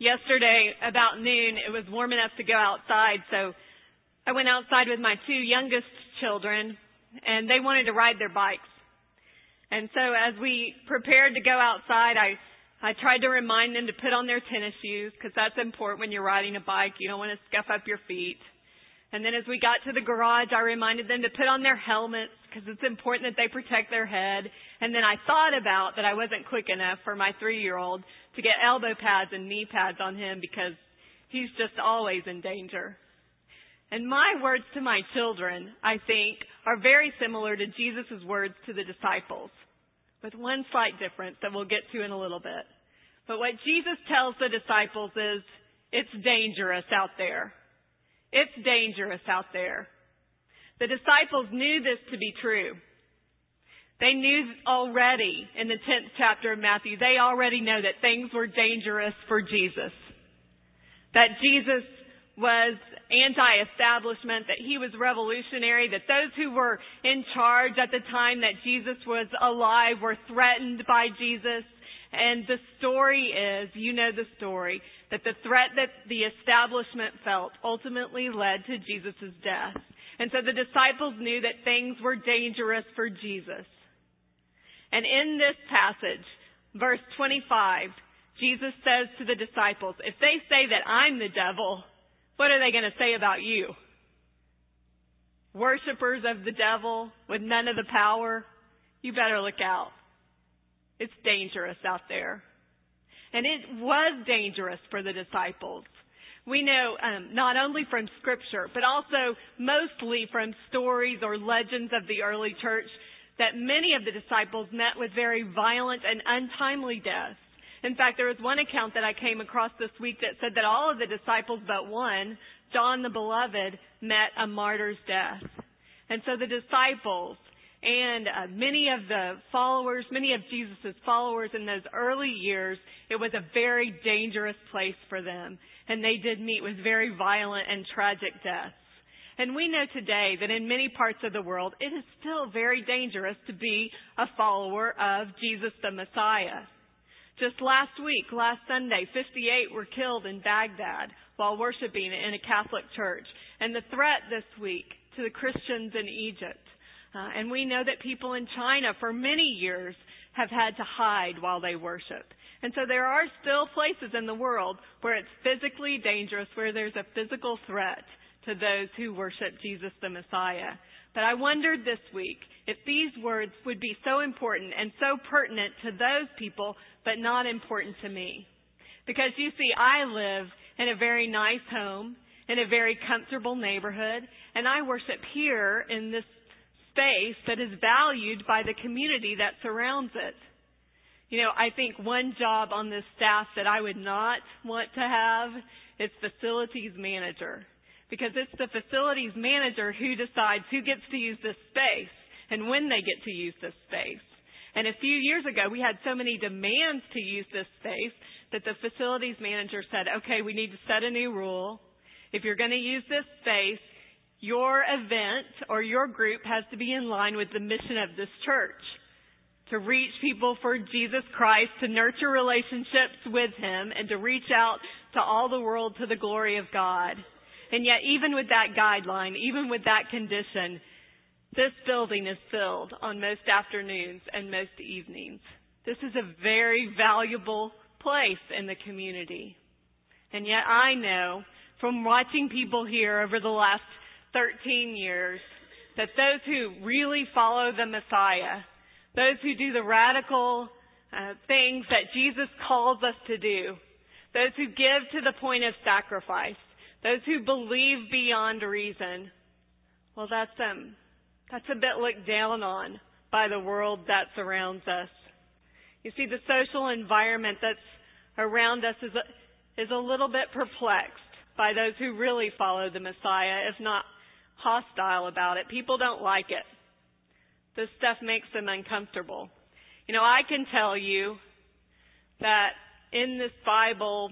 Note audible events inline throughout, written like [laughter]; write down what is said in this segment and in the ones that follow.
yesterday about noon, it was warm enough to go outside, so I went outside with my two youngest children, and they wanted to ride their bikes. And so as we prepared to go outside, I I tried to remind them to put on their tennis shoes because that's important when you're riding a bike. You don't want to scuff up your feet. And then as we got to the garage, I reminded them to put on their helmets because it's important that they protect their head. And then I thought about that I wasn't quick enough for my three year old to get elbow pads and knee pads on him because he's just always in danger. And my words to my children, I think, are very similar to Jesus' words to the disciples with one slight difference that we'll get to in a little bit. But what Jesus tells the disciples is, it's dangerous out there. It's dangerous out there. The disciples knew this to be true. They knew already in the 10th chapter of Matthew, they already know that things were dangerous for Jesus. That Jesus was anti-establishment, that he was revolutionary, that those who were in charge at the time that Jesus was alive were threatened by Jesus. And the story is, you know the story, that the threat that the establishment felt ultimately led to Jesus' death. And so the disciples knew that things were dangerous for Jesus. And in this passage, verse 25, Jesus says to the disciples, if they say that I'm the devil, what are they going to say about you? Worshippers of the devil with none of the power? You better look out. It's dangerous out there. And it was dangerous for the disciples. We know um, not only from scripture, but also mostly from stories or legends of the early church that many of the disciples met with very violent and untimely deaths. In fact, there was one account that I came across this week that said that all of the disciples but one, John the Beloved, met a martyr's death. And so the disciples and uh, many of the followers, many of Jesus' followers in those early years, it was a very dangerous place for them. And they did meet with very violent and tragic deaths. And we know today that in many parts of the world, it is still very dangerous to be a follower of Jesus the Messiah. Just last week, last Sunday, 58 were killed in Baghdad while worshiping in a Catholic church. And the threat this week to the Christians in Egypt. Uh, and we know that people in China for many years have had to hide while they worship. And so there are still places in the world where it's physically dangerous, where there's a physical threat to those who worship Jesus the Messiah. But I wondered this week if these words would be so important and so pertinent to those people, but not important to me. Because you see, I live in a very nice home, in a very comfortable neighborhood, and I worship here in this space that is valued by the community that surrounds it. You know, I think one job on this staff that I would not want to have is facilities manager because it's the facilities manager who decides who gets to use this space and when they get to use this space. And a few years ago, we had so many demands to use this space that the facilities manager said, okay, we need to set a new rule. If you're going to use this space, your event or your group has to be in line with the mission of this church. To reach people for Jesus Christ, to nurture relationships with Him, and to reach out to all the world to the glory of God. And yet, even with that guideline, even with that condition, this building is filled on most afternoons and most evenings. This is a very valuable place in the community. And yet I know from watching people here over the last 13 years that those who really follow the Messiah, those who do the radical uh, things that Jesus calls us to do, those who give to the point of sacrifice, those who believe beyond reason. Well, that's um, that's a bit looked down on by the world that surrounds us. You see, the social environment that's around us is a, is a little bit perplexed by those who really follow the Messiah, if not hostile about it. People don't like it. This stuff makes them uncomfortable. You know, I can tell you that in this Bible,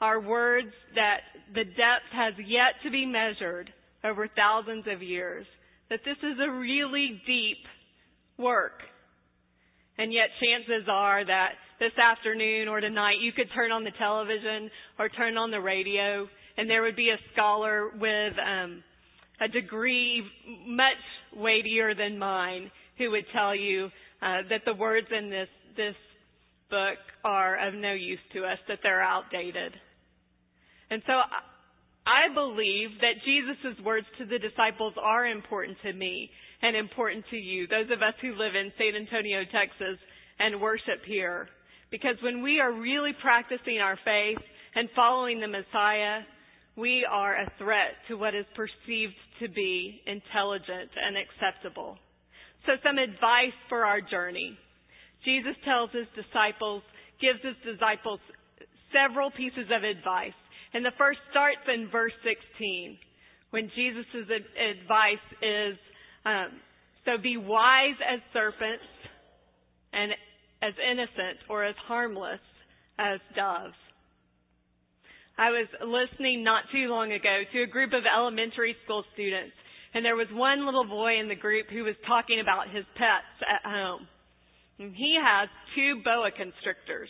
are words that the depth has yet to be measured over thousands of years. That this is a really deep work. And yet chances are that this afternoon or tonight, you could turn on the television or turn on the radio, and there would be a scholar with um, a degree much weightier than mine who would tell you uh, that the words in this this book are of no use to us, that they're outdated. And so I believe that Jesus' words to the disciples are important to me and important to you, those of us who live in San Antonio, Texas, and worship here. Because when we are really practicing our faith and following the Messiah, we are a threat to what is perceived to be intelligent and acceptable. So some advice for our journey. Jesus tells his disciples, gives his disciples several pieces of advice. And the first starts in verse 16, when Jesus' advice is, um, so be wise as serpents and as innocent or as harmless as doves. I was listening not too long ago to a group of elementary school students, and there was one little boy in the group who was talking about his pets at home. And he has two boa constrictors.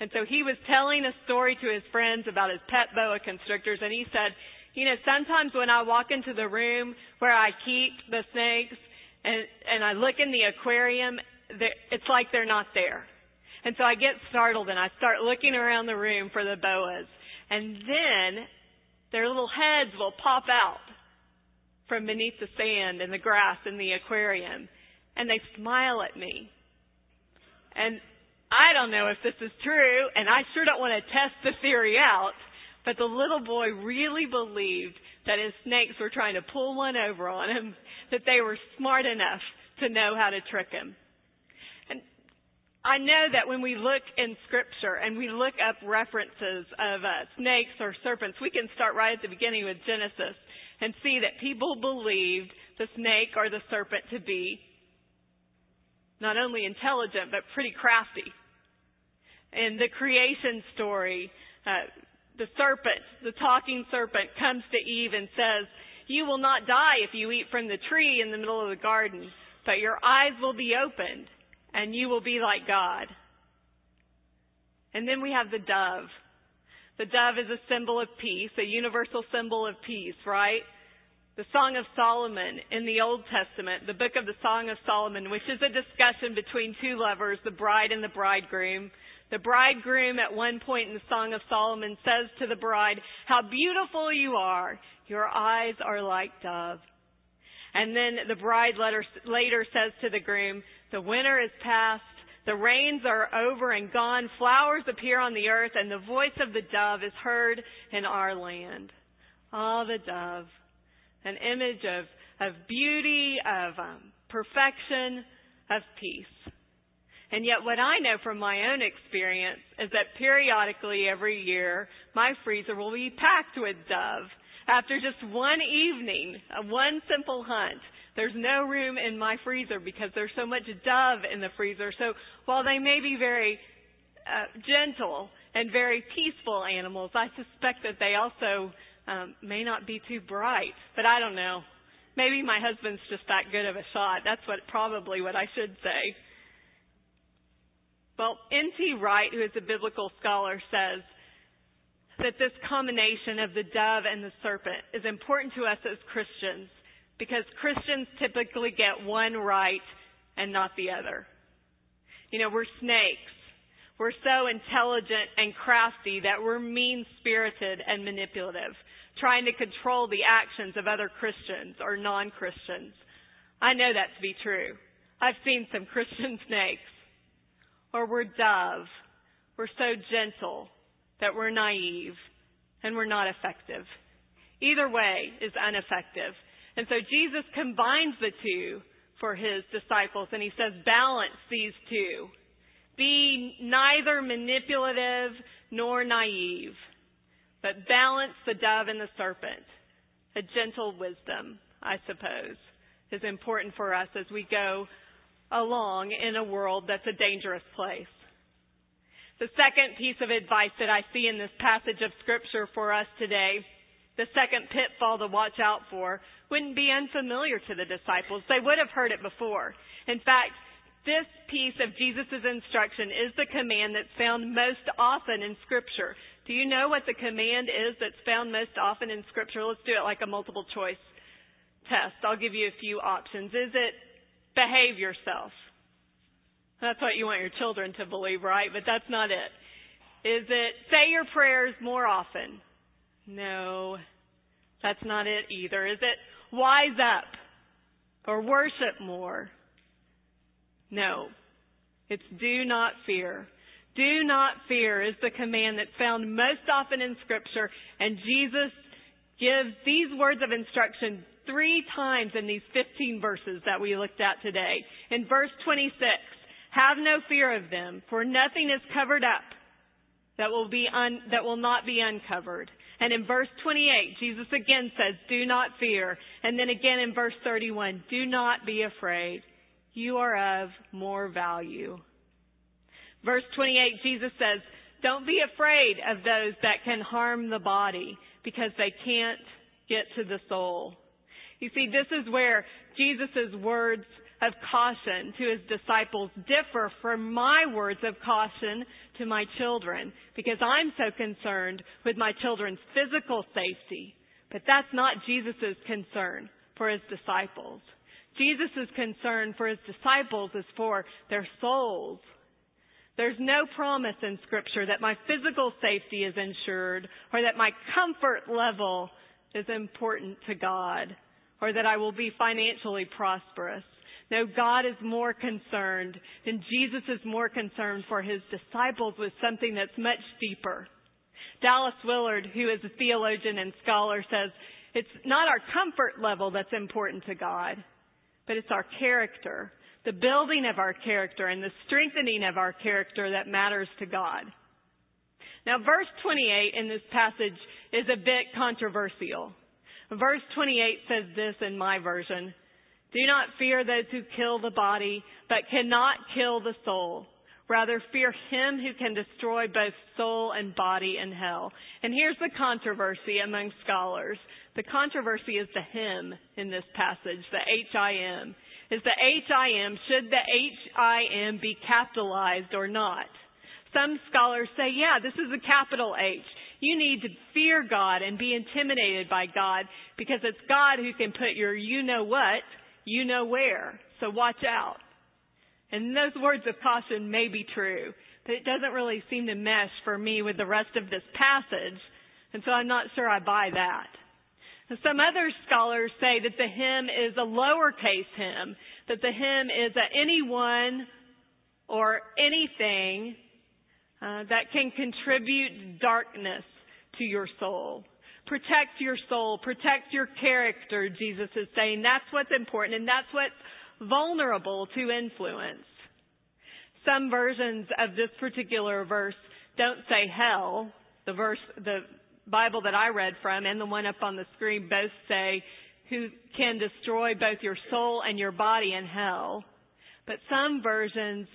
And so he was telling a story to his friends about his pet boa constrictors, and he said, you know, sometimes when I walk into the room where I keep the snakes and, and I look in the aquarium, it's like they're not there. And so I get startled and I start looking around the room for the boas. And then their little heads will pop out from beneath the sand and the grass in the aquarium. And they smile at me. And I don't know if this is true, and I sure don't want to test the theory out, but the little boy really believed that his snakes were trying to pull one over on him, that they were smart enough to know how to trick him. And I know that when we look in scripture and we look up references of uh, snakes or serpents, we can start right at the beginning with Genesis and see that people believed the snake or the serpent to be not only intelligent, but pretty crafty in the creation story, uh, the serpent, the talking serpent, comes to Eve and says, You will not die if you eat from the tree in the middle of the garden, but your eyes will be opened, and you will be like God. And then we have the dove. The dove is a symbol of peace, a universal symbol of peace, right? The Song of Solomon in the Old Testament, the book of the Song of Solomon, which is a discussion between two lovers, the bride and the bridegroom. The bridegroom at one point in the Song of Solomon says to the bride, How beautiful you are. Your eyes are like dove. And then the bride later says to the groom, The winter is past. The rains are over and gone. Flowers appear on the earth and the voice of the dove is heard in our land. Ah, oh, the dove. An image of, of beauty, of um, perfection, of peace. And yet what I know from my own experience is that periodically every year, my freezer will be packed with dove. After just one evening, one simple hunt, there's no room in my freezer because there's so much dove in the freezer. So while they may be very uh, gentle and very peaceful animals, I suspect that they also um, may not be too bright. But I don't know. Maybe my husband's just that good of a shot. That's what probably what I should say. Well, N.T. Wright, who is a biblical scholar, says that this combination of the dove and the serpent is important to us as Christians because Christians typically get one right and not the other. You know, we're snakes. We're so intelligent and crafty that we're mean spirited and manipulative, trying to control the actions of other Christians or non Christians. I know that to be true. I've seen some Christian [laughs] snakes or we're dove. We're so gentle that we're naive and we're not effective. Either way is ineffective. And so Jesus combines the two for his disciples and he says, balance these two. Be neither manipulative nor naive, but balance the dove and the serpent. A gentle wisdom, I suppose, is important for us as we go along in a world that's a dangerous place. The second piece of advice that I see in this passage of scripture for us today, the second pitfall to watch out for, wouldn't be unfamiliar to the disciples. They would have heard it before. In fact, this piece of Jesus' instruction is the command that's found most often in Scripture. Do you know what the command is that's found most often in Scripture? Let's do it like a multiple choice test. I'll give you a few options. Is it behave yourself? That's what you want your children to believe, right? But that's not it. Is it say your prayers more often? No, that's not it either. Is it wise up or worship more? No. It's do not fear. Do not fear is the command that's found most often in scripture and Jesus gives these words of instruction three times in these 15 verses that we looked at today. In verse 26, have no fear of them, for nothing is covered up that will be un, that will not be uncovered. And in verse 28, Jesus again says, do not fear. And then again in verse 31, do not be afraid. You are of more value. Verse 28, Jesus says, don't be afraid of those that can harm the body because they can't get to the soul. You see, this is where Jesus' words of caution to his disciples differ from my words of caution to my children because I'm so concerned with my children's physical safety. But that's not Jesus' concern for his disciples. Jesus' concern for his disciples is for their souls. There's no promise in scripture that my physical safety is ensured or that my comfort level is important to God or that I will be financially prosperous. No, God is more concerned, and Jesus is more concerned for his disciples with something that's much deeper. Dallas Willard, who is a theologian and scholar, says it's not our comfort level that's important to God, but it's our character, the building of our character and the strengthening of our character that matters to God. Now, verse 28 in this passage is a bit controversial. Verse 28 says this in my version. Do not fear those who kill the body, but cannot kill the soul. Rather, fear him who can destroy both soul and body in hell. And here's the controversy among scholars. The controversy is the him in this passage, the H-I-M. Is the H-I-M, should the H-I-M be capitalized or not? Some scholars say, yeah, this is a capital H. You need to fear God and be intimidated by God because it's God who can put your you know what you know where. So watch out. And those words of caution may be true, but it doesn't really seem to mesh for me with the rest of this passage. And so I'm not sure I buy that. some other scholars say that the him is a lowercase him, that the him is a anyone or anything uh, that can contribute darkness to your soul. Protect your soul. Protect your character, Jesus is saying. That's what's important and that's what's vulnerable to influence. Some versions of this particular verse don't say hell. The verse, the Bible that I read from and the one up on the screen both say who can destroy both your soul and your body in hell. But some versions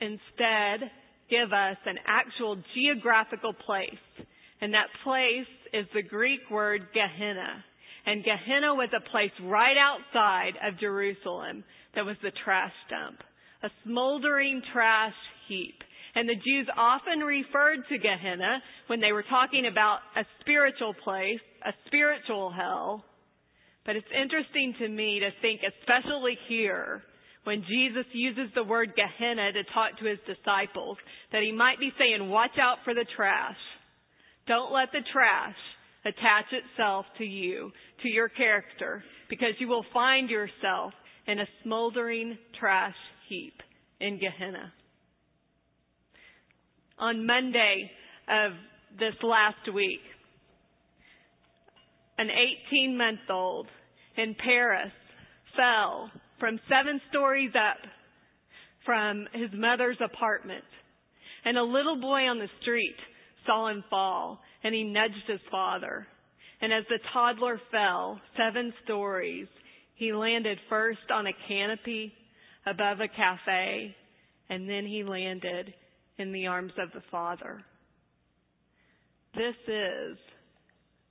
instead give us an actual geographical place. And that place is the Greek word Gehenna. And Gehenna was a place right outside of Jerusalem that was the trash dump. A smoldering trash heap. And the Jews often referred to Gehenna when they were talking about a spiritual place, a spiritual hell. But it's interesting to me to think, especially here, when Jesus uses the word Gehenna to talk to his disciples, that he might be saying, watch out for the trash. Don't let the trash attach itself to you, to your character, because you will find yourself in a smoldering trash heap in Gehenna. On Monday of this last week, an 18 month old in Paris fell from seven stories up from his mother's apartment. And a little boy on the street saw him fall and he nudged his father. And as the toddler fell seven stories, he landed first on a canopy above a cafe and then he landed in the arms of the father. This is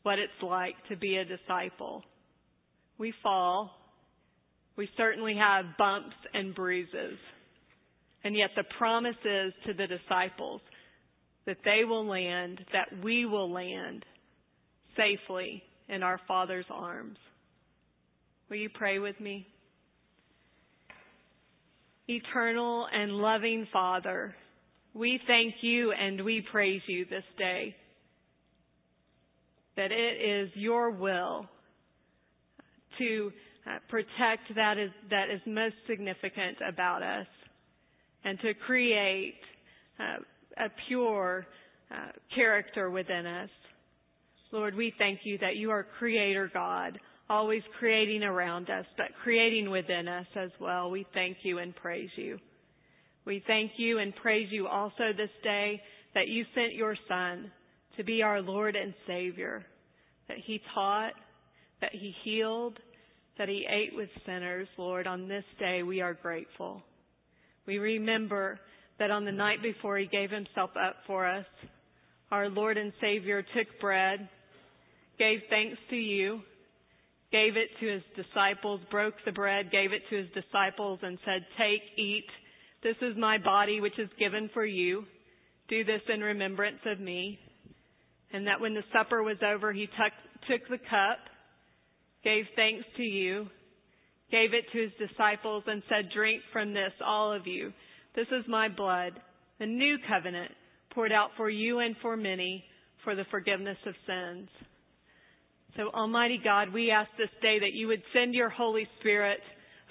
what it's like to be a disciple. We fall. We certainly have bumps and bruises. And yet the promise is to the disciples that they will land, that we will land safely in our Father's arms. Will you pray with me? Eternal and loving Father, we thank you and we praise you this day that it is your will to uh, protect that is, that is most significant about us and to create uh, a pure uh, character within us. Lord, we thank you that you are creator God, always creating around us, but creating within us as well. We thank you and praise you. We thank you and praise you also this day that you sent your son to be our Lord and Savior, that he taught, that he healed, that he ate with sinners, Lord. On this day, we are grateful. We remember that on the night before he gave himself up for us, our Lord and Savior took bread, gave thanks to you, gave it to his disciples, broke the bread, gave it to his disciples, and said, Take, eat. This is my body, which is given for you. Do this in remembrance of me. And that when the supper was over, he took the cup, gave thanks to you, gave it to his disciples, and said, Drink from this, all of you. This is my blood, the new covenant, poured out for you and for many for the forgiveness of sins. So, Almighty God, we ask this day that you would send your Holy Spirit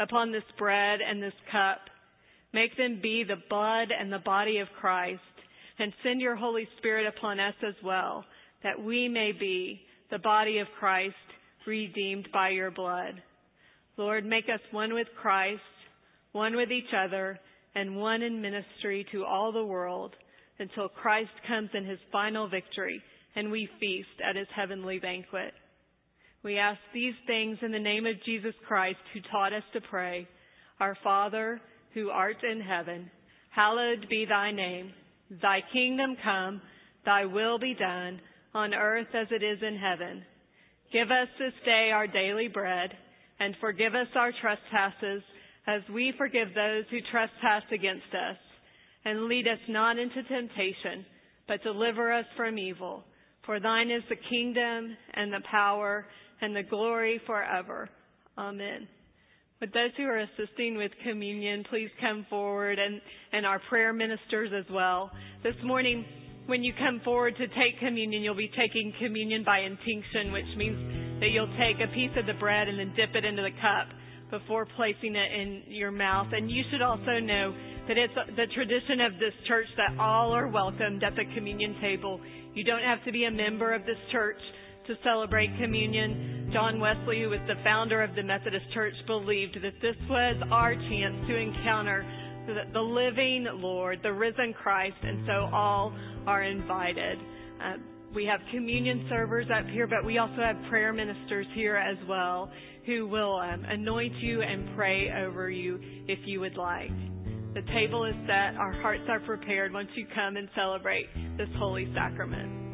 upon this bread and this cup. Make them be the blood and the body of Christ. And send your Holy Spirit upon us as well, that we may be the body of Christ redeemed by your blood. Lord, make us one with Christ, one with each other, and one in ministry to all the world until Christ comes in his final victory and we feast at his heavenly banquet. We ask these things in the name of Jesus Christ who taught us to pray, Our Father, who art in heaven, hallowed be thy name. Thy kingdom come, thy will be done, on earth as it is in heaven. Give us this day our daily bread, and forgive us our trespasses, as we forgive those who trespass against us. And lead us not into temptation, but deliver us from evil. For thine is the kingdom, and the power, and the glory forever. Amen. With those who are assisting with communion, please come forward and, and our prayer ministers as well. This morning, when you come forward to take communion, you'll be taking communion by intinction, which means that you'll take a piece of the bread and then dip it into the cup before placing it in your mouth. And you should also know that it's the tradition of this church that all are welcomed at the communion table. You don't have to be a member of this church to celebrate communion. John Wesley, who was the founder of the Methodist Church, believed that this was our chance to encounter the, living Lord, the risen Christ, and so all are invited. Uh, we have communion servers up here, but we also have prayer ministers here as well who will um, anoint you and pray over you if you would like. The table is set. Our hearts are prepared once you come and celebrate this holy sacrament.